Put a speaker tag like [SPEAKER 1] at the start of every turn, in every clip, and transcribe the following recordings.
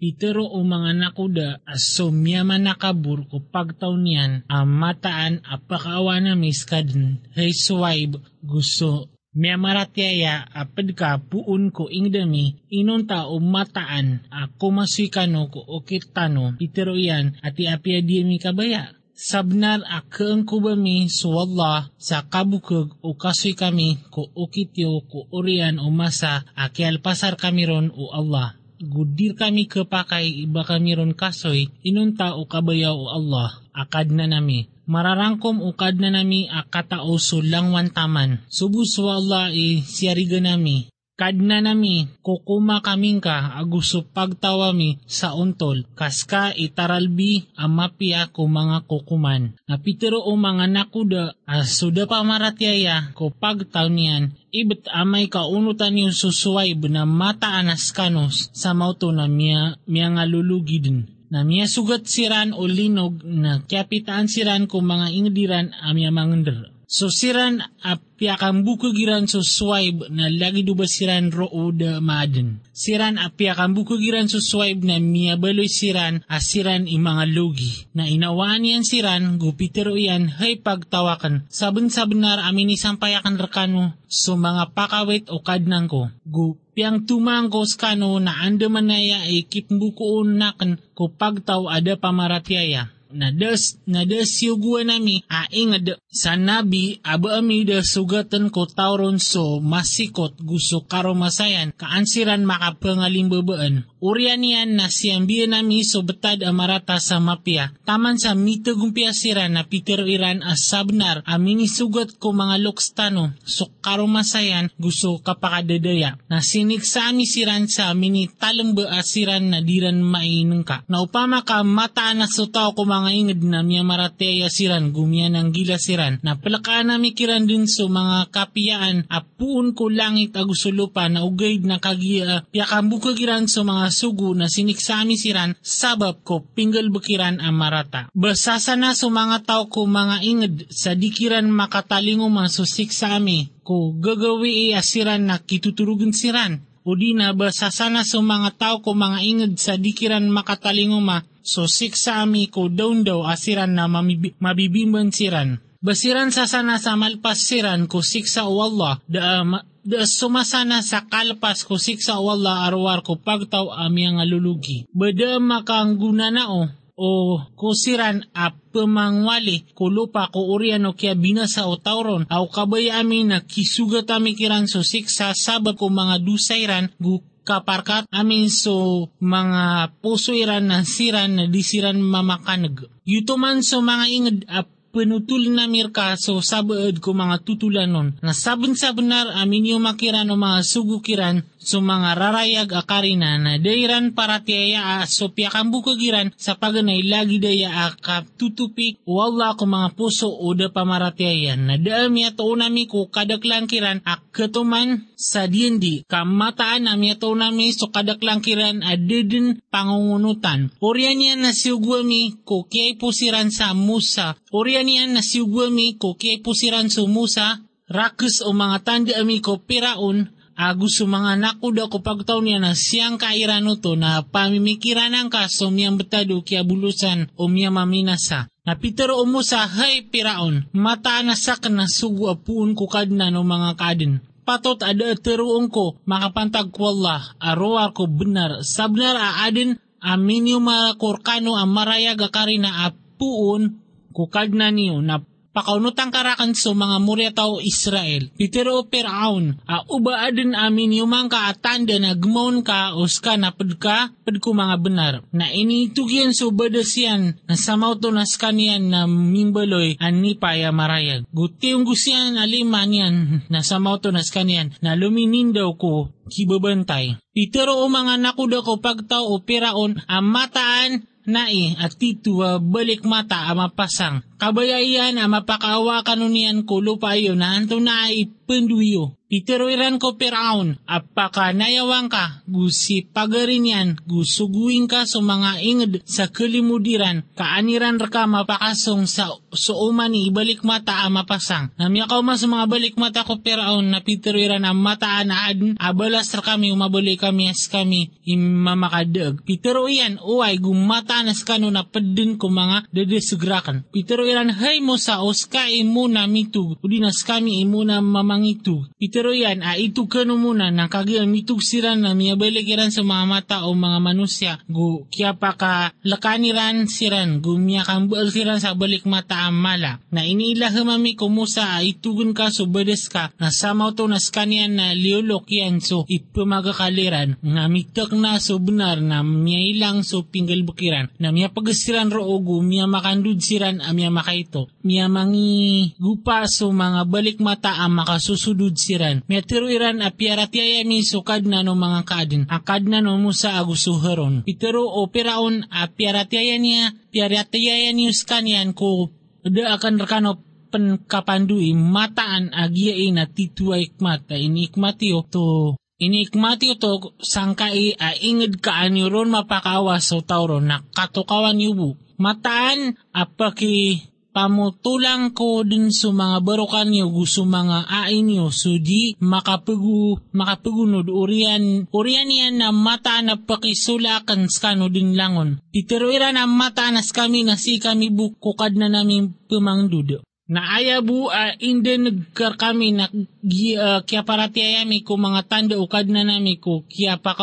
[SPEAKER 1] Pitero o mga nakuda aso miyaman nakabur ko pagtaw niyan ang mataan apakawa na miskadin hay suwaib gusto Miyamaratyaya apad ka puun ko ingdami inunta o mataan ako masikano ko o kitano pitero yan ati apya di mi kabaya. Sabnar akang kubami so Allah sa kabukog o kasoy kami ko ukityo ko urian o masa akyal pasar kami ron o Allah gudir kami kepakay iba kami ron kasoy, inunta o kabayaw o Allah, akad na nami. Mararangkom ukad na nami akatao sulang wantaman. Subus wa Allah e siyariga nami. Kadna nami, kukuma kaming ka, aguso pagtawami sa untol, kaska itaralbi amapia ko mga kukuman. Napitero o mga nakuda, asuda pa maratyaya ko pagtaw ibet amay kaunutan yung susuway na mata anas kanos sa mauto na miya, miya nga na miya sugat siran o linog na kapitaan siran ko mga ingdiran amya mangender. So siran apyakang buko giran so swipe na lagi duba siran roo da maden. Siran apyakang buko giran so swipe na miyabaloy siran asiran imanga logi. Na inawaan yan siran gupitero yan hay pagtawakan. Saben sabenar amin isampayakan rekano so mga pakawit o kadnang ko. Gupyang tumangkos kano na andaman na ya ay kitbukoon nakan ko pagtaw ada pamaratyaya na des na des yuguan nami aing ad sa nabi aba ami da sugatan ko tauron so masikot gusto karo masayan kaansiran makapangalimbaban urian niyan na siyang biya nami so betad amarata sa mapya. Taman sa mitagumpia sira na Peter Iran as sabnar amini sugat ko mga lokstano so karo masayan gusto kapakadadaya. Na sinig sa ami siran sa amini talamba asiran na diran mainang na upama ka mataan na sutaw ko mga ingid na miya marateya siran gumya ng gila siran na palakaan na mikiran din so mga kapiyaan apuun ko langit agusulupa na ugaid na kagiya piyakambuka giran so mga sugu na siniksami siran sabab ko pinggal bukiran ang marata. Basasa so mga tao ko mga ingid sa dikiran makatalingo man so siksami ko gagawi asiran na kituturugan siran o na basasana sa mga tao ko mga inged sa dikiran makatalinguma so siksa ami ko daun daw asiran na mamibi, mabibimban siran. Basiran sa sana sa malpas siran ko siksa o Allah da, ma, da sumasana sa kalpas ko siksa o Allah arwar ko pagtaw ami ang alulugi. Bada makangguna na o o kusiran a pemangwali ko lupa ko urian o kaya binasa o tauron au kabay amin na kisugat ami kiran so siksa sabab ko mga dusayran gu kaparkat amin so mga puso iran na siran na disiran mamakanag. Yutuman so mga inged a penutul na mirka so sabaad ko mga tutulanon na sabon sa benar amin yung makiran o mga sugukiran so mga rarayag akarina na dairan para tiyaya a so piyakan bukagiran sa paganay lagi daya a kaptutupik o Allah ko mga puso o da pamaratiyayan na daami at unami ko kadaklangkiran a ketuman sa diendi kamataan nami at unami so kadaklangkiran a dedin pangungunutan. Orian na siugwami ko kiyay pusiran sa Musa. Orian yan na siugwami ko kiyay pusiran sa Musa. Rakus o mga tanda ami ko piraon agus mga nakuda ko pagtaw niya na siyang kairano to na pamimikiran ang kaso miyang betado kaya bulusan o miya maminasa. Na Peter o Musa, hay piraon, mata na sak na sugu apuun ko kadna no mga kadin. Patot ada teruong ko, makapantag ko Allah, arowar ko benar, sabnar aadin, amin yung makurkano ang marayag akari na apuun, kukad na niyo na pakaunutang karakan so mga murya tao Israel. Pitero Piraon, a uba adin amin yung mga kaatanda na gumon ka uska na pedka, pedko mga benar. Na initugyan so badasyan na samaw to nas kanyan na mimbaloy anipaya marayag. Guti yung gusyan aliman yan na samaw to nas kanyan na luminindaw ko kibabantay. Pitero o mga nakuda ko pagtaw o piraon ang nai at titu uh, balik mata ama pasang kabayayan a mapakaawa kanunian ko lupa iyo na anto na ipenduyo. Pitero iran ko piraon, apaka nayawang ka, gusi pagarin yan, gusuguin ka sa mga inged sa kalimudiran, kaaniran raka mapakasong sa suuman ni ibalik mata a mapasang. Namyakaw ma sa mga balik mata ko piraon na pitero iran ang mata na adn, abalas ra kami umabali kami as kami imamakadag. Pitero iyan, uway gumata nas kano na padin ko mga dedesugrakan. Pitero iran, hay mo sa oska imuna mitug, udinas kami imuna mamangitug. Pitero pero yan, ah, ito kano muna, nakagian mitugsiran na miyabalikiran sa mga mata o mga manusya, gu kya pa ka lakaniran siran, gu miya kang siran sa balik mata ang mala. Na iniila mami kumusa, ah, itugun ka so bedes ka, na samaw to nas kanyan na liulok yan so ipamagakaliran, nga mitak na so benar na miya ilang so pinggal bukiran, na miya pagasiran ro gu miya makandud siran a miya makaito, miya mangi gupa so mga balik mata ang makasusudud siran iran. Metro iran a piaratiaya mi sukad na no mga kadin. Akad na no musa agusuheron. Pitero o piraon a piaratiaya niya, piaratiaya niya skanian ko da akan rekano pen kapandui mataan agiai na tituay ikmat ini ikmatio to inikmati to sangkai a inged ka anyuron mapakawas so tauron na katukawan yubu. Mataan apaki pamutulang ko din sa mga barukan niyo gusto mga ain niyo so di makapugu makapugunod urian urian yan na mata na pakisulakan skano din langon. Titiro ira na mata nas kami na si kami bukukad na namin pumangdudo. Na ayabu uh, inde nagkar kami na uh, kya parati ayami ko mga tanda ukad na nami ko kya pa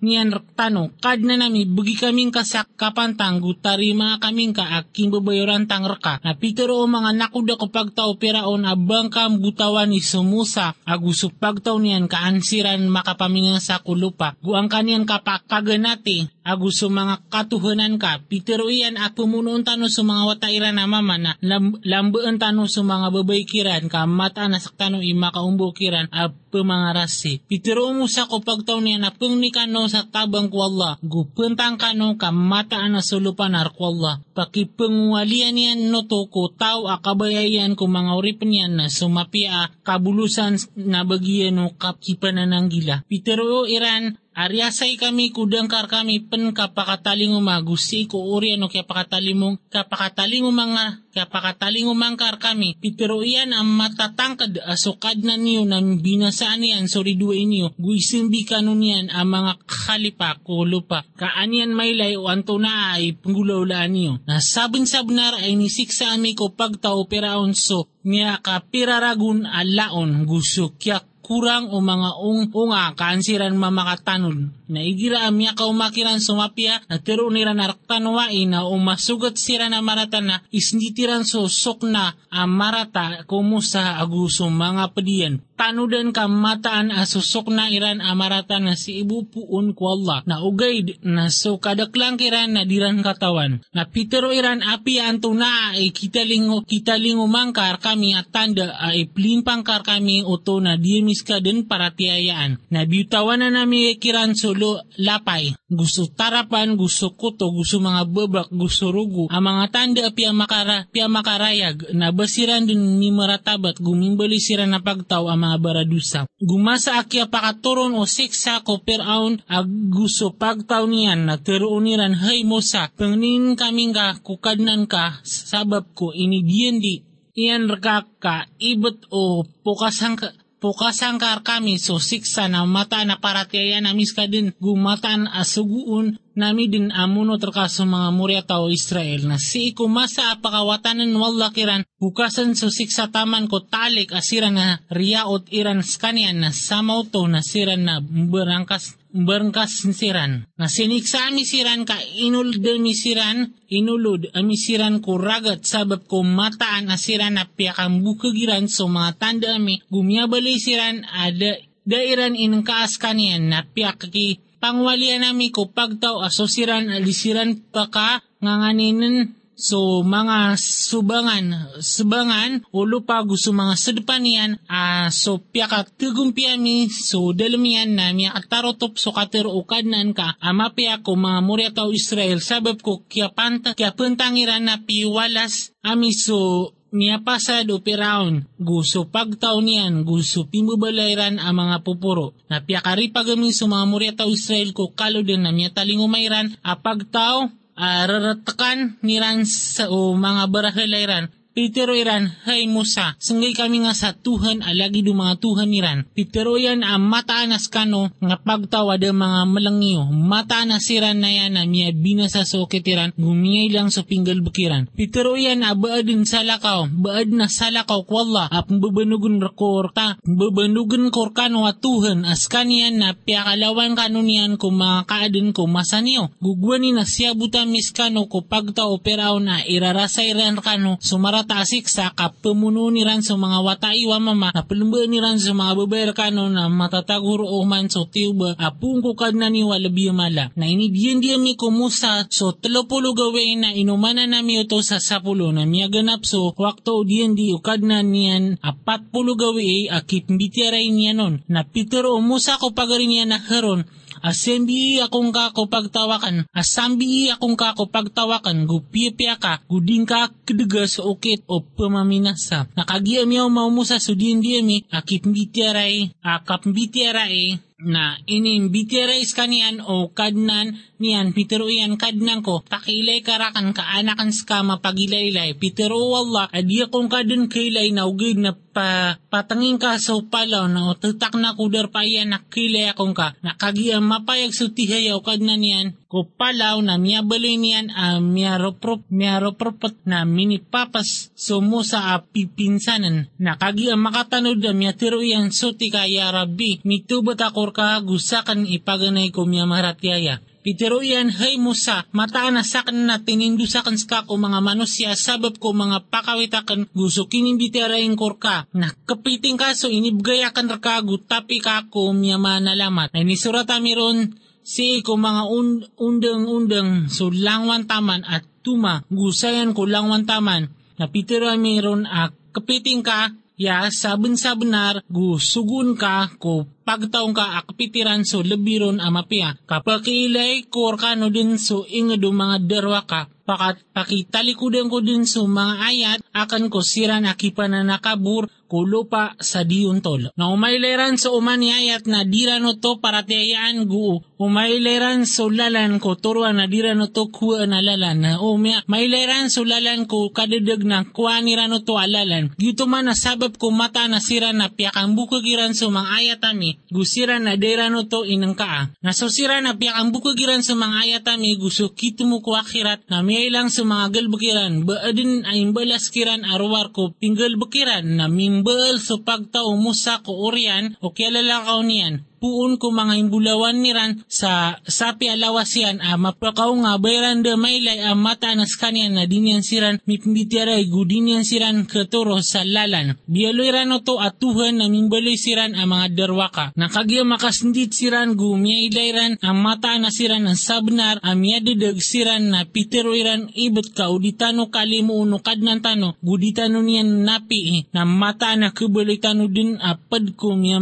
[SPEAKER 1] niyan tano, kad na nami, bugi kaming kasak kapantang, gutari mga kaming ka, aking babayoran tang raka, na pitero o mga nakuda ko pagtao peraon, abang kam gutawan ni sumusa, aguso pagtao niyan kaansiran makapamingan sa kulupa, guang kaniyan kapakaganati, aguso mga katuhanan ka, pitero iyan at pumunoon tano sa mga watairan na mama na lam, lambaan tano sa mga babaykiran, ka mata na saktano ima kaumbukiran, ap pemangarasi. Pitero mo sa ko pagtao niya na pungnikano sa tabang ko Allah. Gupentang kano kamataan na sulupan ar ko Allah. Pakipengwalian niyan no to ko tao akabayayan ko mga uripan niyan na sumapia kabulusan na bagian no kapipan na ng gila. Pitero iran Aryasay kami kudangkar kami pen kapakataling umagusi ko uri ano kaya pakataling kapakataling umanga kaya pakataling umangkar kami. Pitero iyan ang matatangkad asukad na niyo na binasaan niyan sorry dua niyo guisimbi kanon niyan ang mga khalipa ko lupa. Kaanian maylay o anto na ay panggulaulaan niyo. Nasabing sabnar ay nisiksa ami ko pagtao so niya kapiraragun alaon gusto kya kurang o mga ung-unga kaansiran mamakatanon. Na igira amya ka umakiran sumapya na tiro nira naraktanwain na umasugat sira na marata na isnitiran so sok na amarata kumusa aguso mga padiyan tanudan ka mataan asusok na iran amarata na si ibu puun ko Allah. Na ugay na so kadaklang kiran na diran katawan. Na pitero iran api anto na ay kitalingo kitalingo mangkar kami at tanda ay plimpangkar kami oto na dimis ka para tiyayaan. Na biutawan na nami kiran solo lapay. Gusto tarapan gusto kuto gusto mga babak gusto rugo ang mga tanda api makara pia makarayag. Na basiran din ni maratabat gumimbali sira na pagtaw ang mga baradusa. Gumasa akya pakaturon o siksa ko per ag gusto pagtaw niyan. Na teruuniran hay mo sa pangnin kaming ka kukadnan ka sabab ko inidiyan di iyan raka ka ibot o pokasang ka Pukasangkar kami so siksa na mata na paratiaya na miska din. Gumatan asuguun. Nami din amuno terkaso mga murya tao Israel na si ikumasa apakawatanan wala kiran bukasan so taman ko talik asiran na riyaot iran skanian na samauto na siran na berangkas berangkas siran. Na siniksa ami siran ka inulod mi siran, inulod ami siran ko ragat sabab ko mataan asiran na piyakang bukagiran so mga tanda ami gumiyabali siran ada dairan inang kaas kanian na piyakaki pangwalian nami ko pagtaw asosiran alisiran pa ka nganganinin So mga subangan, subangan ulo pa gusto mga sedepan yan uh, so pia ka tugumpiami so dalamian na miya katarotop so katero ukadnan ka ama pia ko mga murya tao Israel sabab ko kya panta kya puntangiran na piwalas ami so niya pasad o piraon, gusto pagtaw niyan, gusto pimubalayran ang mga pupuro. Napiakari pagamin sa mga murya tao Israel ko kalo din na miya talingumayran, a pagtaw uh, raratakan niran sa o mga barahalairan Pitero iran, hay Musa, sangay kami nga sa Tuhan alagi do mga Tuhan iran. Pitero yan ang mataanas kano nga pagtawa de mga malangyo. Mataanas siran na yan na miya binasa sa oketiran, gumingay lang sa pinggal bukiran. Pitero yan a baadin sa lakaw, baad na sa lakaw kwalla, ap babanugun rakor ta, babanugun kor kano at Tuhan, as kaniyan na piyakalawan kano niyan kung mga kaadin ko masaniyo. Gugwani na siya buta miskano ko pagtao peraw na irarasay ran kano sumarat tasik sa kapamuno ni ran sa mga watai wa mama na palumba ni ran sa mga babayar kano na matataguro o man so tiuba apung ko kad na ni walabi mala. Na ini diyan diyan mi kumusa so talopulo gawin na inumana na mi ito sa sapulo na miya ganap. So wakto diyan di ukad na niyan apat pulo gawi akip mbitiaray niya nun. Na pitero umusa ko pagarin niya na heron Asembi akong kako pagtawakan, asambi akong kako pagtawakan, gupipya ka, guding ka kedega sa ukit o pamaminasa. Nakagiam yaw maumusa sudin diami, akip mbitiaray, akap mbitiaray, na inimbitirais kanian o kadnan niyan pitero iyan kadnan ko. Takilay karakan kaanakan ska mapagilaylay pitero wala adi akong kadun kailay na ugid na pa, patangin ka sa upalaw na otutak na kudar pa iyan na kilay akong ka. Nakagiang mapayag sutihay o kadnan niyan. Ko palaw na miyabaloy niyan a uh, miyaroprop miyaropropot na minipapas sumo sa apipinsanan nakagiang makatanod na miyatiro iyan suti kaya rabbi. Mitubot akor ka gusakan ipaganay ko miya maratyaya Pitero iyan, hay Musa, mataan na sakan na tinindusakan ska ko mga manusya, sabab ko mga pakawitakan, gusto kinimbiterayin korka, na kapiting kaso inibgayakan rakago, tapi ka ko miya manalamat. Ay nisurata miron, si ko mga und- undang-undang so langwan taman at tuma, gusayan ko langwan taman, na pitero miron a kapiting ka, ya sabun sa benar gu sugun ka ko pagtaong ka akpitiran so lebiron amapia kapakilay kor ka no din so ingado mga derwa ka. Pakat pakitalikudan ko din so mga ayat akan ko siran akipan na nakabur ko lupa sa diuntol. Na umayleran so umani ayat na dira no to para tiyayaan gu. Umayleran so lalan ko turuan na dira no to kuwa na lalan na umya mayleran so lalan ko kadadag na kuwa nira no to alalan. Gito man na sabab ko mata na sira na piyakang bukagiran so mga ayat ami gusira na dera no to inang kaa. Nasusira na piyakang bukagiran sa mga ayat ami gusto ko akhirat na may lang sa mga galbukiran baadin ay balas kiran arwar ko pinggal bukiran na mimbal sa pagtao mo sa ko orian o kialalakaw niyan puun ko mga imbulawan niran sa sapi alawas yan a mapakaw nga bayran de maylay a mata nas kanyan na dinyan siran mipmbitiaray gudinyan siran keturo sa lalan. Bialoy rano to atuhan na mimbaloy siran a mga derwaka. Nakagya makasndit siran gumya ilayran a mata na siran ang sabnar a miyadedeg siran na piteroiran ibet ka uditano kalimu uno kadnan tano guditano niyan napi na mata na kubalitano din a padko miya.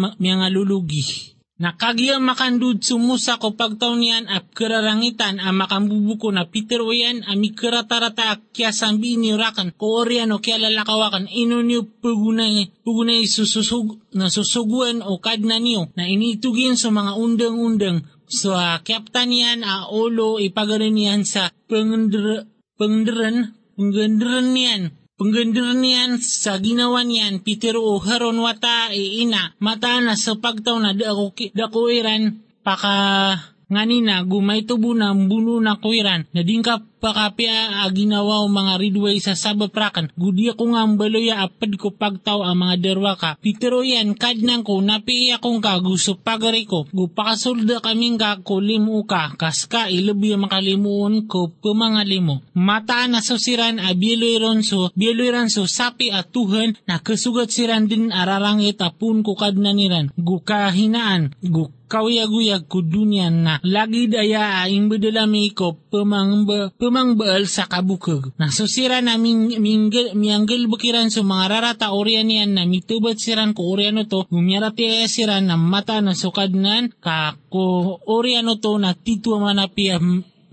[SPEAKER 1] Nakagiyang makandud sumusa ko pagtaw niyan at kararangitan ang makambubuko na Peter Oyan ami karatarata kya sambi ni ko orian o kya lalakawakan ino niyo pugunay pugunay sususug na susuguan o kadna niyo na initugin sa mga undang-undang. So uh, kaptan niyan a olo ipagarin niyan sa pengender, pengenderan pengenderan niyan Penggendir niyan sa ginawa niyan, Peter o haron wata e ina, mata na sa pagtaw na iran, paka nganina gumay tubo na buno na kuiran na din ka pakapia a ginawa o mga ridway sa sabaprakan. Gudi ako nga baloya apad ko pagtaw ang mga derwa ka. Pitero yan kadnang ko napi akong ka gusto pagari ko. Gupakasulda kaming ka ko limu ka. Kaska ilabi makalimuon ko pumangalimo mata na so siran a bieloy ronso bieloy ranso sapi at tuhan. Na kasugat siran din ararangit apun ko kadnaniran gukahinaan guk kawiyag-uyag ko dunyan na lagi daya aing bedalami ko pemangbe, pemangbaal sa kabukag. Nasusira na ming, minggel, mianggel bukiran so mga rarata orian yan na mitubat siran ko oriano to gumyarati siran na mata na sukadnan ka ko oriano to na titwa manapia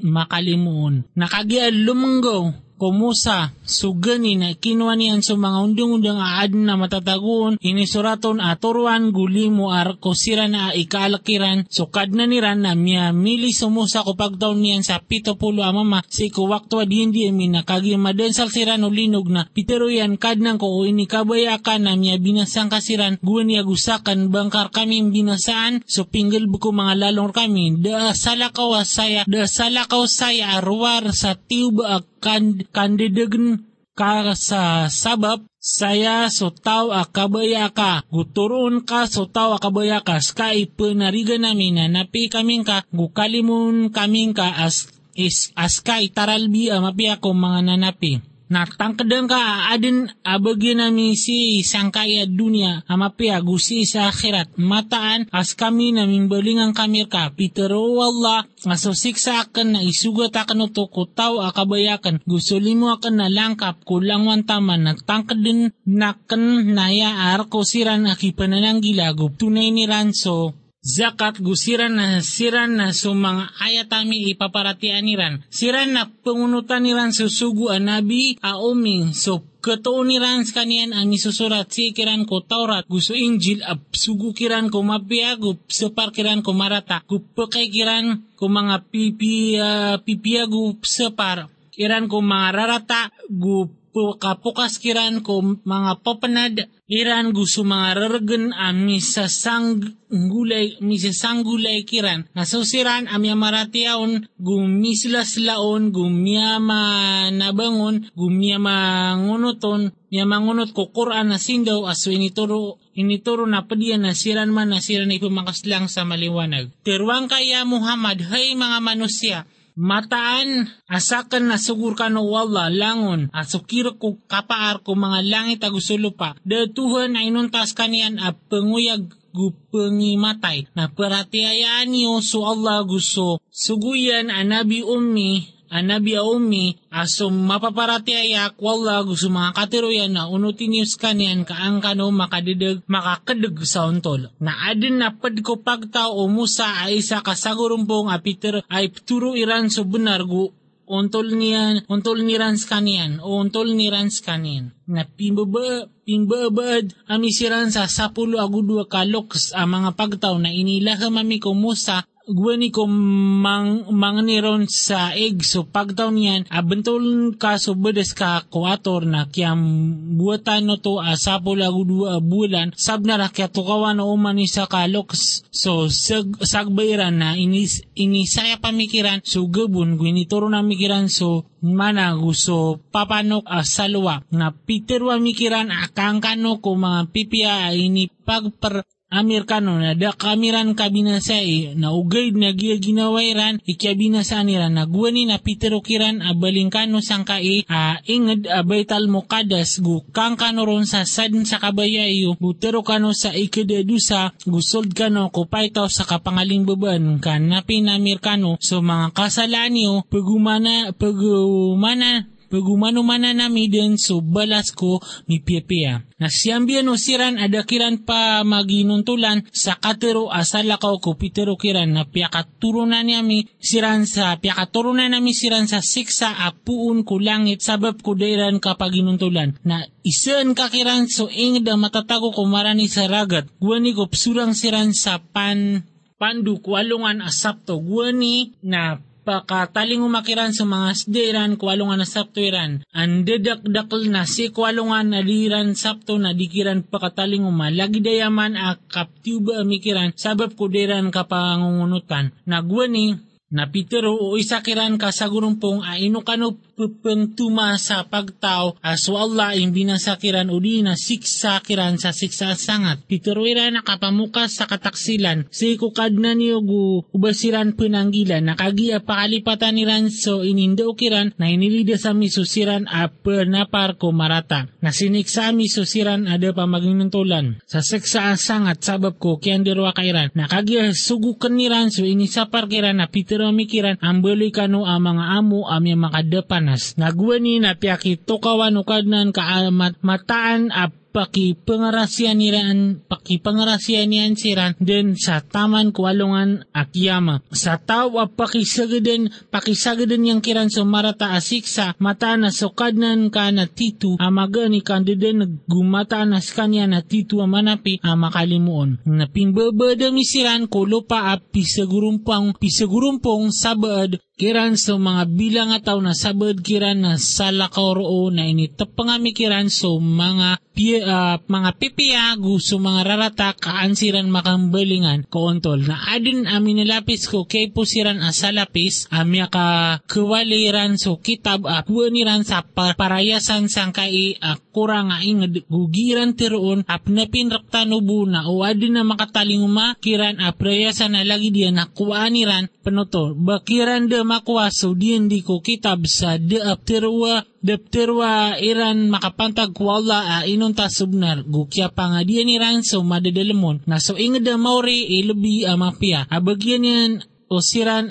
[SPEAKER 1] makalimuon. Nakagian lumenggaw kumusa sugani na kinuha niyan sa mga undang-undang aad na matataguon inisuraton aturuan guli mo ar sira na ikalakiran sukad na niran na miya mili sumusa ko pagtaon niyan sa pito pulo amama si ko wakto din di mi nakagi madensal siran ulinog na pitero yan kadnang ko o inikabaya ka na miya binasang kasiran guwan niya gusakan bangkar kami binasaan so pinggel buko mga lalong kami da salakaw saya da salakaw saya arwar sa tiuba kan kandidagan ka sa sabab saya so tao akabaya ka. Guturon ka so tao akabaya ka. Ska ipanariga namin na napi kaming ka gukalimun kaming ka as is aska itaralbi amapi ako mga nanapi Ka adin abagi nami si sangkaya dunia amapia gusi sa akhirat. Mataan as kami namin balingang kamir ka Peter Allah aso siksa akan na isugat akan ito ko tao akabayakan. Gusto limo akan na langkap kulang wantaman natangkadan nakan naya ar ko siran akipananang gilagop tunay ni Ranso zakat gusiran na siran na mga ayatami ipaparatian niran. Siran na pangunutan niran susugu anabi auming so Katoon ni Rans kanian ang isusurat si kiran ko Taurat gusto Injil ap sugu kiran ko mapiago separ kiran ko marata kupakay kiran ko mga pipi, uh, pipiago separ kiran ko mga rarata gu kapukas kiran ko mga papanad iran gusto mga raragan ami sa sanggulay mi sa sanggulay kiran nasusiran amya maratiaon gumislas laon gumyama nabangon gumyama ngunuton miya mangunot ko Quran na sindaw aso inituro inituro na padiyan na siran man na siran ipamakaslang sa maliwanag. Tirwang kaya Muhammad, hay mga manusya, mataan asakan na sugur ka no wala langon asukir ko kapaar ko mga langit agusulo pa datuhan ay nuntas kanian a penguyag gupengimatay na perhatiayaan niyo so Allah gusto suguyan anabi ummi anabi ummi aso mapaparati ayak wala gusto mga katiroyan na unutin yung kanian kaangkano makadidag makakadag sa untol. Na adin na pad ko pagtao musa ay isa kasagurumpong apiter ay turo iran so benar gu untol niyan, untol ni Rans kanian, o untol ni Rans kanian. Na pimbaba, pimbabad, ami si Ransa sa pulo agudwa kaloks ang mga pagtaw na inilaha mami ko gwani ko mang mangniron sa egg so pagtaw niyan abentol ka so bedes ka kuator na kiyam buwatan no to asapo lagu dua bulan. Sab na rakya to o mani sa kalok. So sag, sagbayran na inis, inisaya pamikiran so gabun gwini turo na mikiran. So mana gusto papanok uh, salwa. Na piterwa mikiran akang kano ko mga pipia ini pagper Amerikano na da kamiran kabinasai na ugay na giya ginawairan ikiabinasaniran na guwani na piterokiran a balingkano sangkai a inged a baital mokadas gu kangkano ron sa sadin sa kabayayo butero kano sa ikededusa gusold kano kupaitaw sa kapangaling beban kan napin Amerikano so mga kasalaan niyo pagumana pagumana pagumano-mana nami din so balas ko mi pia Na siyambia no siran adakiran pa maginuntulan sa katero asalakaw ko pitero kiran na piakaturo na nami siran sa piakaturo na nami siran sa siksa apuun ko langit sabab ko dairan kapaginuntulan na isan kakiran so ing da matatago ko marani sa ragat. Guwani ko psurang siran sa pan pandu kualungan asapto. Guwani na pakataling umakiran sa mga sderan kwalungan na sapto iran. Ang dedakdakl na si kwalungan na diran sapto na dikiran pakataling uma. Lagi dayaman a kaptuba amikiran sabab kudiran kapangungunutan. Nagwani na Pitero o isakiran ka sa gurumpong a inukano pupeng tuma sa pagtao aso Allah yung binasakiran o di na siksakiran sa siksa sangat. Pitero ira nakapamukas sa kataksilan si kukad na niyo gu ubasiran penanggilan nakagia pakalipatan ni Ranso inindo kiran na inilida sa misusiran a pernapar ko marata. Na siniksa misusiran ada pa maginuntulan. Sa siksa sangat sabab ko kiyan dirwa kairan nakagia sugukan ni Ranso inisapar kiran na Pitero pero mikiran ang bali kano ang mga amo amya makadapanas. Nagwani na piyaki tukawan ukadnan kaamat mataan ap paki pangarasyan niran paki pangarasyan niyan siran den sa taman kualungan akiyama sa tao a pakisagaden pakisagaden yang kiran so marata asiksa mata na sukadnan ka na titu amaga ni kandiden gumata na skanya na titu manapi a makalimuon. Na pingbabada misiran ko lupa a pisagurumpang pisagurumpong sabad kiran so mga bilang ataw na sabad kiran na salakaoro na initapangami kiran so mga pi, uh, mga pipiya gusto mga rarata kaansiran makambalingan koontol na adin amin nilapis ko kay pusiran asalapis amya ka kawaliran so kitab a uh, sa parayasan sang kai uh, kurang nga ingad gugiran tiroon apnapin raktanubo na o adin na makatalinguma kiran aprayasan na lagi diyan na kuaniran penuto bakiran de makwaso diyan di ko kitab sa de aptirwa Depterwa iran makapantag wala a inunta subnar. Gukya pa nga diyan ni ranso madadalamon na so ingad da mauri ilubi a mapia. Abagyan yan o siran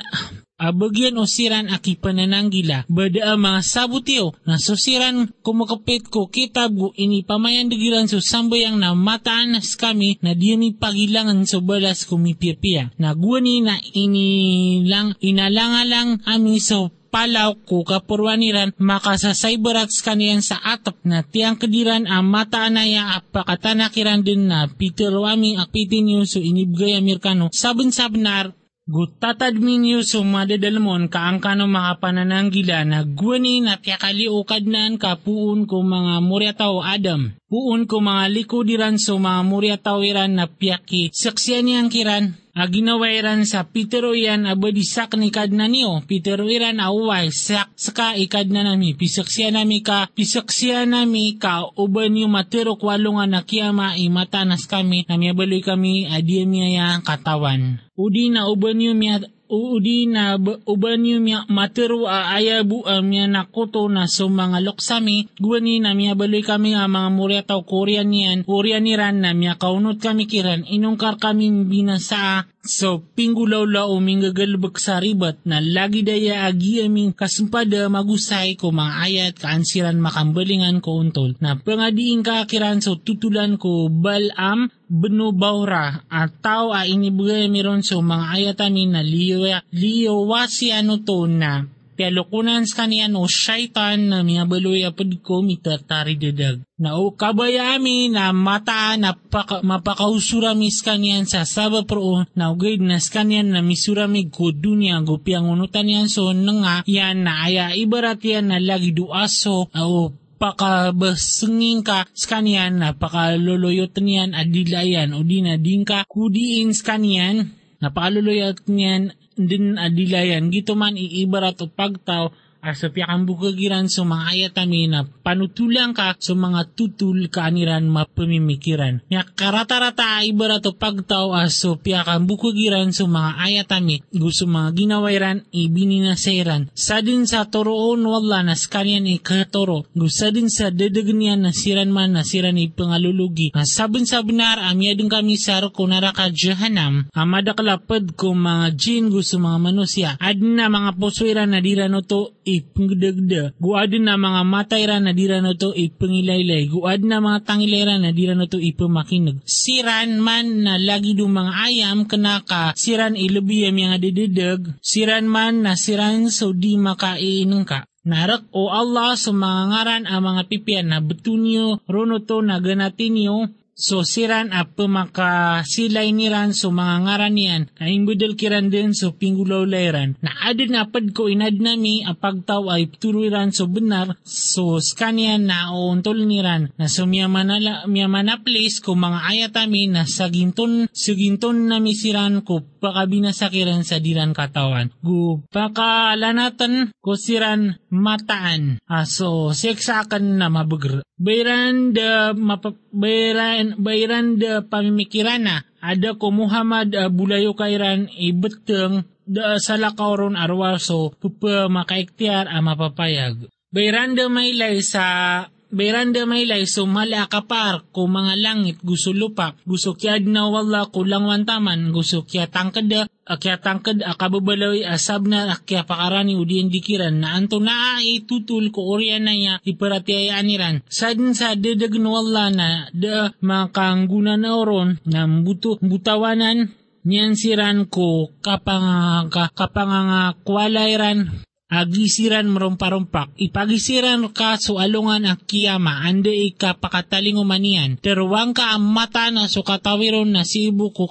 [SPEAKER 1] abagyan o siran aki panananggila bada mga sabutiyo na susiran kumakapit ko kitab ko ini pamayan digiran so sambayang na mataan nas kami na diyan ni pagilangan so balas kumipiyapia na guwani na ini lang inalangalang ami so palaw ko kapurwaniran makasasaybaraks kaniyan sa atap na tiyang kediran ang mata anaya apakatanakiran din na Peter Wami akpitin niyo so inibgay Amerikano sabon-sabnar Gutatad minyo so madadalmon kaangkano mga panananggila na gwani na tiyakaliukad naan ka puun ko mga muryataw Adam. Puun ko mga likudiran so mga muryataw iran na piyaki saksyan niyang kiran aginawairan sa Pitero yan abadisak ni kad na niyo. Pitero iran away sak saka ikad na nami. Pisaksya nami ka, pisaksya nami ka uban yung matero kwalungan na kiyama imatanas kami na miyabaloy kami adiyamiya katawan. Udi na uban uudi na uban yung matero a ayabu a miya nakuto na so mga loksami. Guwani na miya baloy kami nga mga murya tao Korean niyan Korean niran na miya kaunot kami kiran. Inungkar kami binasa So, pinggulaw-law mingagalbag sa ribat na lagi daya agi aming kasimpada magusay ko mga ayat kaansiran makambalingan ko untol. Na pangadiin ka kiran so tutulan ko balam beno baura at tao a inibigay meron so mga ayat amin na liyo, liyo wasi ano to na Pialukunan sa kaniya no syaitan na miyabaloy apod ko mitatari dedag. Na o kabaya ami na mata na paka, mapakausura mis kaniyan sa saba pro na ugay na kaniyan na misurami ko dunya go piangunutan yan so nga yan na aya ibarat yan na lagi duaso o pakabasenging ka sa kanyan na pakaluluyot niyan adilayan o di na din ka kudiin sa kanyan napakaluluyot niyan din adilayan gito man iibarat o pagtaw Asa piyakang bukagiran sa mga ayatami na panutulang ka sa mga tutul kaaniran mapamimikiran. Nga karata-rata ibarat o pagtaw aso piyakang bukagiran sa mga ayatami gusto mga ginawairan ibininasairan. Sa din sa toroon wala na skanian ikatoro. Gusto din sa dedeganian na siran man na siran ipangalulugi. Nga sabon sa benar amya din kami sa ko naraka jahanam. Amadakalapad ko mga jin gusto mga manusia. Adin na mga poswira na dira ipengdegda. Guad na mga matayra na dira no to ipengilaylay. Guad na mga tangilera na dira no to ipemakinag. Siran man na lagi do mga ayam kenaka siran ilubiyam yung adidideg. Siran man na siran so di makaiinong ka. Narak o Allah sa mga ngaran ang mga pipian na betunyo, ronoto na ganatinyo, So siran a pemaka silay niran so mga ngaran niyan kaing budal kiran din so pinggulaw layran. Na adin apad ko inad nami apagtaw ay turuiran so benar so skanian na uuntol niran na so miya manala miya mana place ko mga ayatami na saginton saginton nami siran ko pakabinasakiran sa diran katawan. Gu pakalanatan kusiran mataan. Aso seksakan na mabagr. Bayran da mapa, bayran, bayran da pamimikiran na ada ko Muhammad uh, bulayo kairan ibeteng da salakawron arwaso pupa makaiktiar ang mapapayag. Bayranda maylay sa Beranda maylay sumala kapar ko mga langit gusto lupa. Gusto kya na wala kulang wantaman gusto kya tangkad akya tangkad akababalawi asab na akya pakarani udin dikiran. Na anto na itutul ko orya na ya iparatiyayaan niran sadin sa dedag wala na da makangguna na oron na buto butawanan. Niyan siran ko kapang kapang kwalairan agisiran merumpa-rumpak, ipagisiran ka so alungan ang kiyama, ande ika pakatalingo manian, terwang ka ang mata na so katawiron na si ibu ko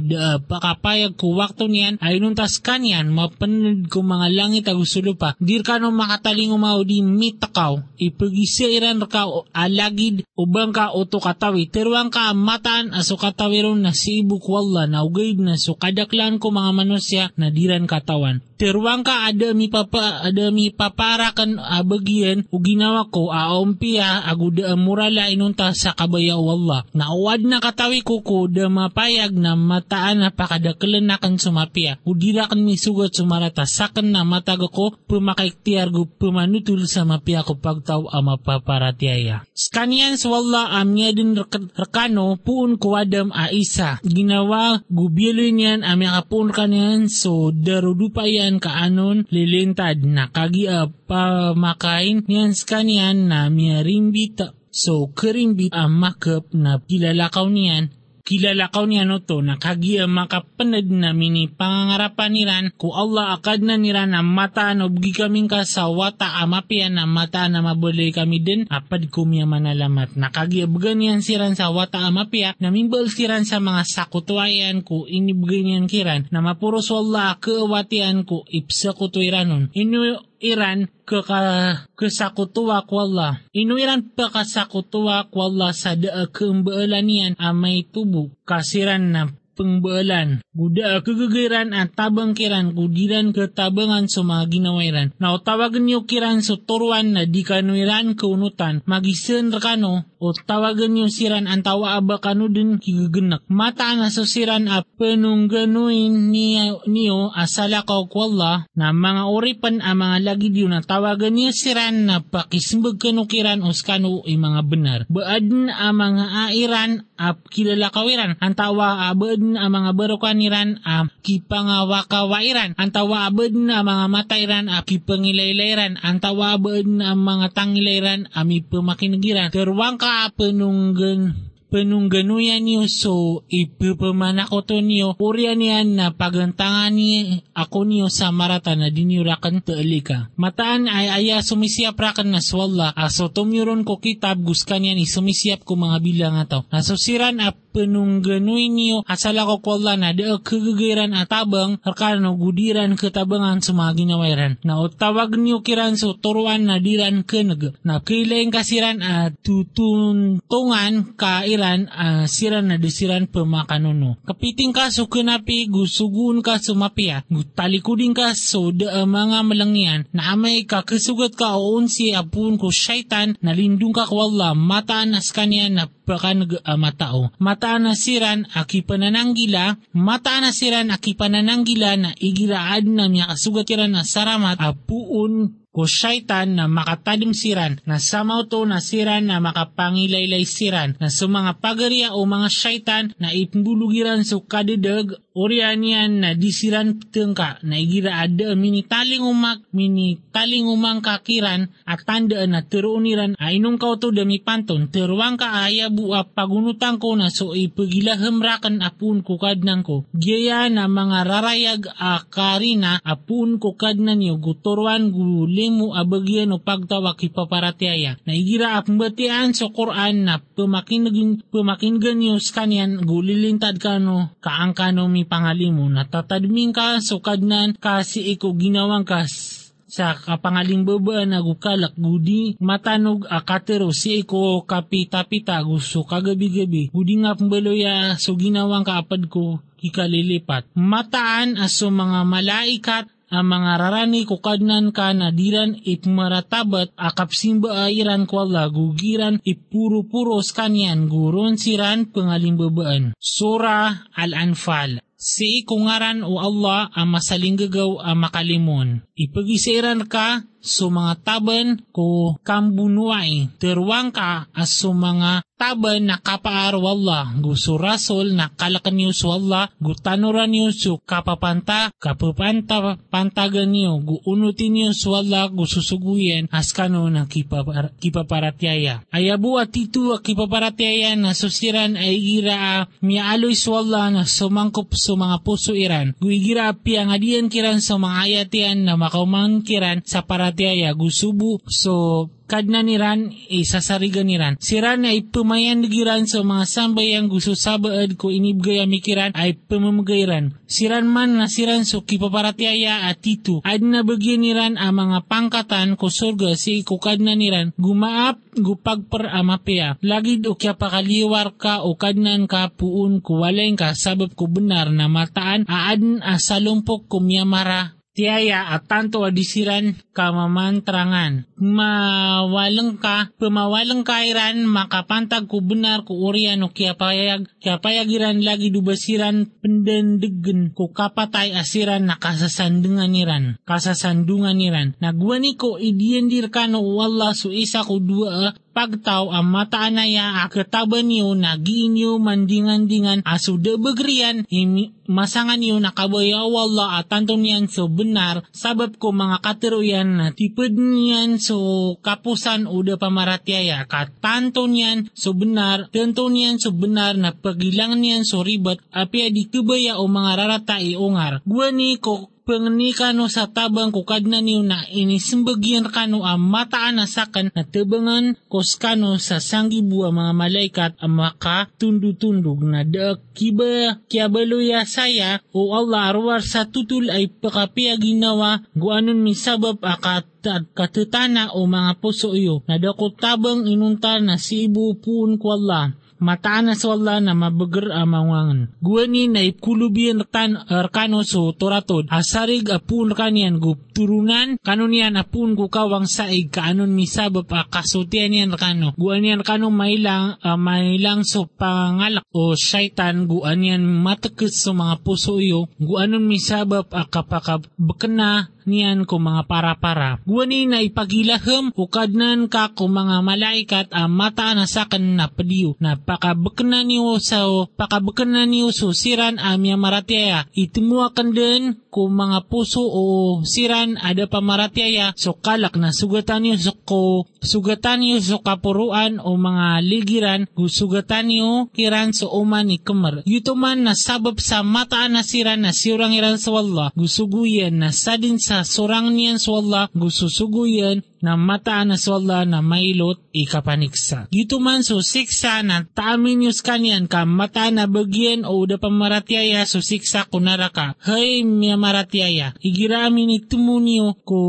[SPEAKER 1] da pakapayag ko wakto niyan, ay nuntas kanyan, mapanod ko mga langit ag pa, dir ka no makatalingo mao di mitakaw, ipagisiran ka o alagid, ubang ka o katawi, terwang ka ang mataan aso katawiron na si ibu ko wala, na ugayid na so ko mga manusya na diran katawan. Terwang ka ada mi papa ada mi paparakan abagyan o ginawa ko aompia aguda murala inunta sa kabaya Allah. Nauwad na katawi ko ko da mapayag na mataan na pakadaklan na kan sumapia. Udira kan mi sugat sumarata sakan na mataga ko pumakaiktiar go pumanutul sa mapia ko pagtaw ang mapaparatiaya. Skanian sa wala amnya din rekano puun ko adam a isa. Ginawa gubyelo niyan amya kapun kanyan so darudupa yan yan kaanon lilintad na kagia pa makain yan skanian na miarimbita. So kerimbit ang makap na kilalakaw niyan kilalakaw niya no to na kagiya makapanad na mini pangangarapan niran ku Allah akad na niran na mata no bugi kaming ka sa wata amapian na mata na mabulay kami din. Apad kumya manalamat. Na kagiya bugan yan siran sa wata amapia na mimbal siran sa mga sakutuayan ko inibugay niyan kiran na mapuros Allah kawatian ko ipsa kutuiranon inu iran kaka kesakutuwa ko Allah. Inuiran pa kasakutuwa ko Allah sa daa kembaalanian amay tubo kasiran na pengbaalan. Guda kegegairan at tabang kiran kudiran ketabangan sa mga ginawairan. Na tawagan niyo kiran sa turuan na di kanuiran kaunutan. Magisan rakano o tawagan niyo siran ang tawa aba kanu din kigagenak. Mata na sa siran a penungganuin niyo, niyo asala ka Allah na mga oripan ang mga lagi diyo na tawagan niyo siran na pakisimbag kanukiran o skano ay mga benar. Baad ang mga airan ap kilala kawiran. Ang tawa abad na mga barokaniran ap kipangawakawairan. Ang tawa na mga matairan ap kipangilaylairan. Ang tawa abad na mga tangilairan ami pemakingiran. Terwang ka penunggan penungganuyan niyo so ipipamanakoto niyo urian niyan na pagantangan ni ako niyo sa marata na diniurakan taalika. Mataan ay aya sumisiyap rakan na swalla aso tumyuron ko kitab guskan yan isumisiap ko mga bilang ato. Aso siran a penungganuy niyo asala ko kwalla na de kagagairan at tabang harkano gudiran ketabangan sa mga ginawairan. Na o tawag niyo kiran so turuan na diran kenag na kailaing kasiran at tutuntungan kairan siran uh, siran na disiran pemakanuno. Kapiting ka so kenapi gusugun ka sumapia. Talikudin ka so da uh, mga malangyan na amay ka kasugat ka o unsi apun ko syaitan na lindung ka kwalla mataan as kanya na pakan uh, matao. Mataan na siran aki panananggila, mataan na siran aki panananggila na igiraad na miya kasugat na saramat apuun ko syaitan na makatalim siran, na samaw to na siran na makapangilaylay siran, na sa mga pagarya o mga syaitan na ipbulugiran sa kadidag Orian yan na disiran tengka na igira ada mini taling umak mini taling umang kakiran at tandaan na teruniran ainong kau to dami panton teruang ka aya bua pagunutang ko na so ipagilaham rakan apun ko kadnang ko. Gaya na mga rarayag akarina apun ko kadnan niyo gutorwan gulimu abagyan o pagtawa kipaparatiaya. Na igira apmbatian sa Quran na pamakinagin pamakingan niyo skanyan gulilintad kano kaangkano mi pangalimo natatadming ka sukadnan kasi iko ginawang kas sa kapangaling baba na gukalak gudi matanog akatero si iko kapita-pita gusto kagabi-gabi gudi nga pambaloya so ginawang kaapad ko kikalilipat. Mataan aso mga malaikat ang mga rarani kukadnan ka na diran ipmaratabat akap simba airan ko Allah gugiran ipuro-puros kanyan guron siran pangalimbabaan. Surah Al-Anfal Si ikungaran o Allah ang masalinggagaw ang makalimon. Ipagisiran ka so mga taban ko kambunuay. Terwang ka as mga taban na kapaar Allah. Gusto rasol na kalakan niyo so Allah. Gutanuran niyo so kapapanta. Kapapanta pantagan niyo. Guunutin niyo so Allah. Gususuguyan as kano na kipapar, kipaparatyaya. Ayabu at ito kipaparatyaya na susiran ay gira mialoy so Allah na sumangkop so mga puso iran. Guigira api ang adian kiran sa mga ayatian na makauman kiran sa paratyaya gusubu so kadna niran isasarigan niran. Siran ay pumayan giran sa mga sambay ang gusto sabaad ko inibgay amikiran ay pamamagayran. Siran man na siran so kipaparatyaya at tito. Ad na bagyan niran ang mga pangkatan ko surga si ikukad na niran gumaap gupagper amapya. Lagi do kya pakaliwar ka o kadnan ka puun kuwaleng ka sabab ko benar na mataan aadn asalumpok kumyamara tiyaya at tanto adisiran kamamantrangan. Mawalang ka, pamawalang kairan, makapantag ko benar ko urian o kaya payag, kaya payagiran lagi dubasiran pendendegen ko kapatay asiran na kasasandungan niran, kasasandungan niran. Nagwani ko idiyendir ka no wala so isa ko dua pagtaw ang mataan na ya akataban niyo na ginyo mandingan-dingan aso de begrian imi masangan niyo nakabayaw wala at tanto niyan so benar sabab ko mga katiruyan na tipid niyan so kapusan uda pamaratyaya katanto niyan so benar tanto niyan so benar na pagilang niyan so ribat api di kubaya o mga rarata iungar gwani ko pengni kano sa tabang kukadna niyo na inisembagyan kano ang mataan na sakan na tabangan kos kano sa sanggibu ang mga malaikat ang makatundu-tundog na da kiba kiabaluya saya o Allah arwar sa tutul ay pakapia ginawa guanon mi sabab akat at katutana o mga puso iyo. Na dako tabang inunta na si ibu pun ko Allah mataan na sa Allah na mabagar amangangan. Guwani na ikulubian tan arkano so toratod, asarig apun kanyan gup turunan, kanon yan apun kukawang saig. Kaanon misabap a kasutian yan kano. Guan yan kano mailang, uh, mailang so pangalak. O syaitan, guan yan matakit sa mga puso iyo, guanon misabap a kapakabakana niyan ko mga para-para. Guwani na ipagilaham ukadnan ka ko mga malaikat ang mata na sakan na padiyo na pakabakna niyo sa pakabakna niyo so siran amya maratyaya itimuakan din ko mga puso o siran ada pamaratyaya so kalak na sugatan niyo so ko sugatan niyo so kapuruan o mga ligiran sugatan niyo kiran so uman ni kamar. Yuto man na sabab sa mata na siran na sirang iran sa Allah gusuguyan na sadin sa surang niyan sa Allah gususuguyan na mataan na Allah na mailot ikapaniksa. Dito man so siksa na taamin kanyan ka mata na bagyan o da pamaratyaya so siksa kunara ka. Hay miya maratyaya. Igiramin itumunyo ko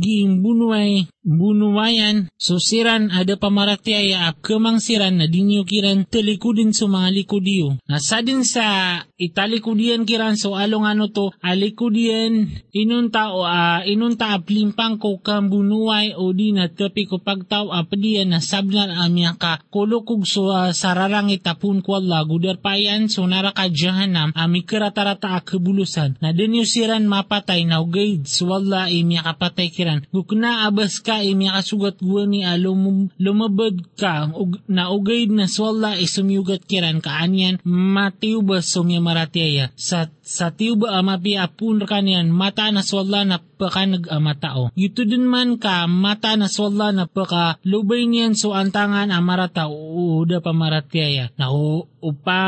[SPEAKER 1] giing bunuay bunuwayan so siran ada pamaratyaya ap kemang siran na dinyo kiran telikudin so mga likudiyo. Nasadin sa italikudian kiran so along ano to alikudian inunta o uh, inunta aplimpang ko kambunuay o di na tapi ko pagtaw apadiyan na sabnar amya ka kulukog so uh, sararang itapun ko Allah gudar payan so naraka jahanam ami kiratarata akabulusan na dinyo siran mapatay na ugaid so Allah imya kapatay kiran. Gukna abas ka imya kasugat guwa ni uh, lum, lumabad ka na ugaid na so Allah isumyugat kiran kaanyan matiubas so miya maratyaya sa sa tiuba amapi apun kanyan mata na swalla na paka nag-amatao. Ito din man ka mata na swalla na paka lubay niyan so antangan amarata uuda pamaratyaya. Na upa,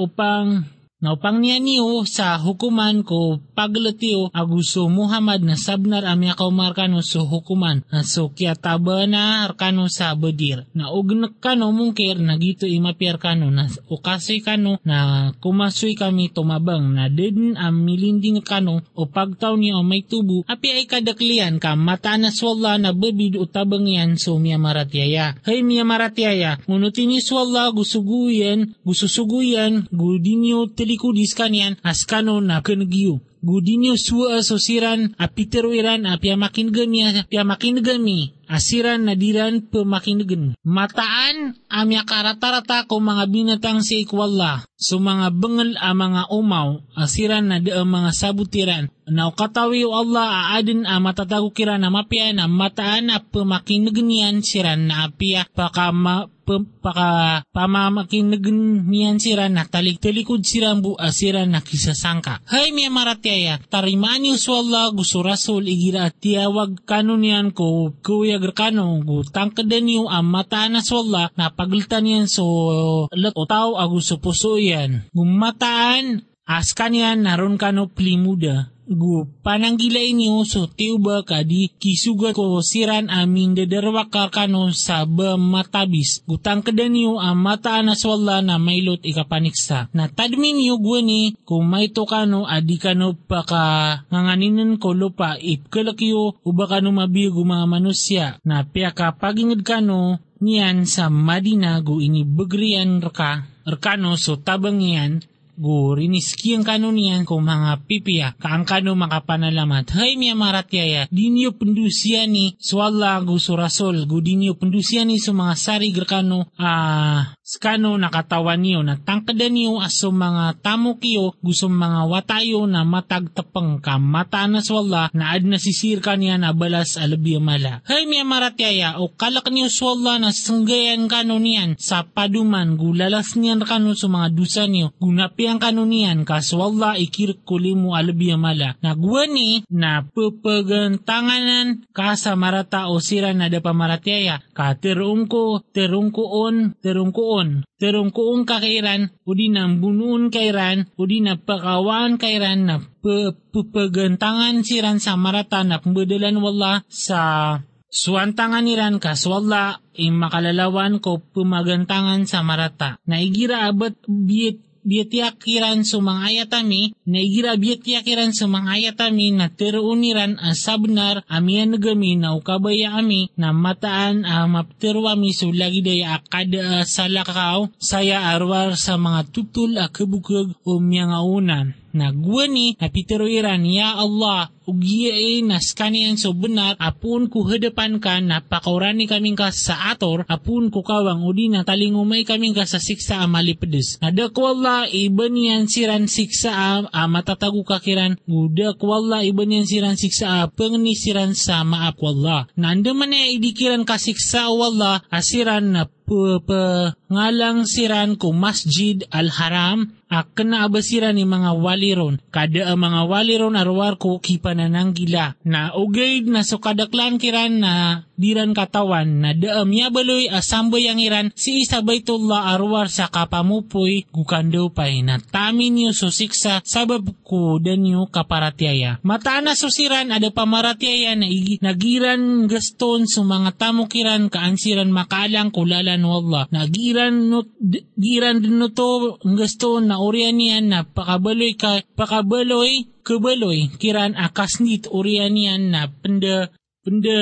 [SPEAKER 1] upang na upang niya niyo sa hukuman ko paglatiyo aguso Muhammad na sabnar amya kaumarkano so hukuman. Na so kya taba na arkano sa badir na ugnak kano mungkir na gito imapiar kano. Na ukasoy kano na kumasoy kami tumabang. Na din ang milinding kano o pagtaw o may tubo api ay kadaklian ka mata na swalla na babid utabang yan so miya maratyaya. Hay miya maratyaya ngunutin ni swalla gusuguyan gususuguyan gudinyo talikudis kanian askano na kenegyo. Gudinyo suwa sosiran apiteruiran apiamakin gami apiamakin gami asiran na diran pemakinigan. Mataan amya karata-rata ko mga binatang si ikwala. So mga bengal a mga umaw asiran na da mga sabutiran. Na katawi o Allah aadin a matatago kira na mapia na mataan na pemakinigan yan siran na apia paka ma, paka pamamakin niyan sira na talik-talikod siran bu asiran na kisasangka. Hay miya maratyaya, tarimani uswalla gusto rasul igira at tiyawag kano niyan ko kuya gerkano gu tangkadan yu ang mataan na swalla na paglitan yan so lat o tao agusto puso yan. Gumataan askan yan naron kano plimuda gu pananggilay niyo so tiuba kadi kisuga ko siran amin dadarwa karkano sa matabis gutang kada niyo ang mataan na swalla na mailot ikapaniksa na tadmin niyo gwani kung may to kano adi kano paka nganganinan ko lupa ipkalakyo uba kano mabigo mga manusya na piyaka pagingid kano niyan sa Madina gu ini begrian reka rekano so tabang yan gu riniski ang kanunian ko mga pipiya kaang kano makapanalamat. Hay miya maratyaya, dinyo pendusia ni swalla gu surasol, gu dinyo pendusia ni sa mga sari gerkano ah skano nakatawan niyo na tangkadan niyo aso mga tamo kiyo gusto mga watayo na matag tapang ka mata na swalla na ad nasisir ka niya na balas alabi mala. Hay miya maratyaya o kalak niyo swalla na sanggayan kano niyan sa paduman gulalas niyan kano sa mga dusa niyo gunapi ang kanunian kaswalla ikirkuli mo alabi mala. Nagwani na pupagantanganan ka sa marata o sira na da ka terungko terungkoon terungkoon terungkoon kakairan o di na bunuon kairan o di na pakawan kairan na pupagantangan siran sa marata na pembadalan wala sa Suwantangan niran kaswalla im makalalawan ko pumagantangan sa marata. Naigira abat biyet biyatiakiran sumangayatami, na igira biyatiakiran sumangayatami na tiruuniran ang sabnar amian nagami na ukabaya ami na mataan a maptirwami sulagi daya akada salakaw saya arwar sa mga tutul a kabukag o miyangaunan. Nagwani na pitiruiran, Ya Allah, ugiyae nas kanian so benar, apun ku hadapan ka na pakaurani kaming ka sa ator, apun ku kawang udi na talingumay kaming ka sa siksa amali pedes. Nada ko Allah, iba niyan siran siksa a, a matatagu kakiran, guda ko Allah, iba niyan siran siksa a, pengni siran sa maap wallah. Nanda man na idikiran ka siksa wallah, asiran na ngalang siran ko Masjid Al-Haram ak na abasira ni mga waliron. Kada ang mga waliron arwar ko kipananang gila. Na ugay na so kadaklan kiran na diran katawan na daam yabaloy asambay ang iran si Isabaytullah arwar sa kapamupoy gukando pay na tamin niyo so siksa sabab ko danyo kaparatyaya. Mataan na susiran ada pamaratyaya na igi, nagiran gaston so mga tamukiran kaansiran makalang kulalan wallah. Nagiran no, giran din to gaston na orian niyan na pakabaloy ka pakabaloy kabaloy kiran akas nit orian niyan na penda penda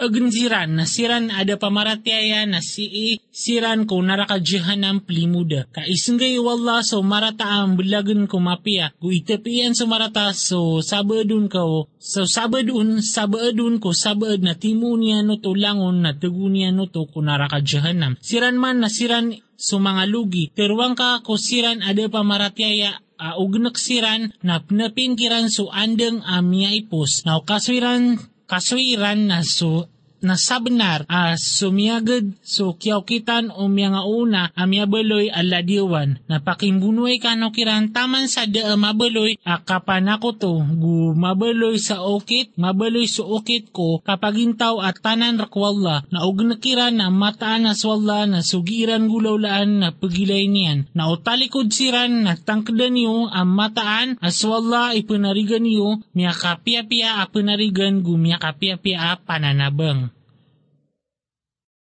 [SPEAKER 1] agen siran na siran ada pamaratyaya na si siran ko naraka jahanam plimuda ka isenggay wallah so marata ang bulagan ko mapia. Gu itepian so marata so sabadun ko so sabadun sabadun ko sabad na timunia no to langon na tegunia no to ko naraka jahanam. Siran man na siran so mga lugi terwang ka ko siran ada pamaratyaya uh, ugnak siran na pinapingkiran so andeng amya ipos na kaswiran kaswiran na so na sabnar a sumiyagad so kiyaw kitan o nga una amya baloy aladiwan na pakimbunuay kano kiran taman sa da mabaloy a kapanako to gu mabaloy sa okit mabaloy sa okit ko kapag intaw at tanan rakwalla na og nakiran na mataan na swalla na sugiran gulawlaan na pagilay niyan. Na utalikod siran na tangkadan niyo ang mataan aswalla ipanarigan niyo miya kapia-pia a panarigan gu miya kapia-pia a pananabang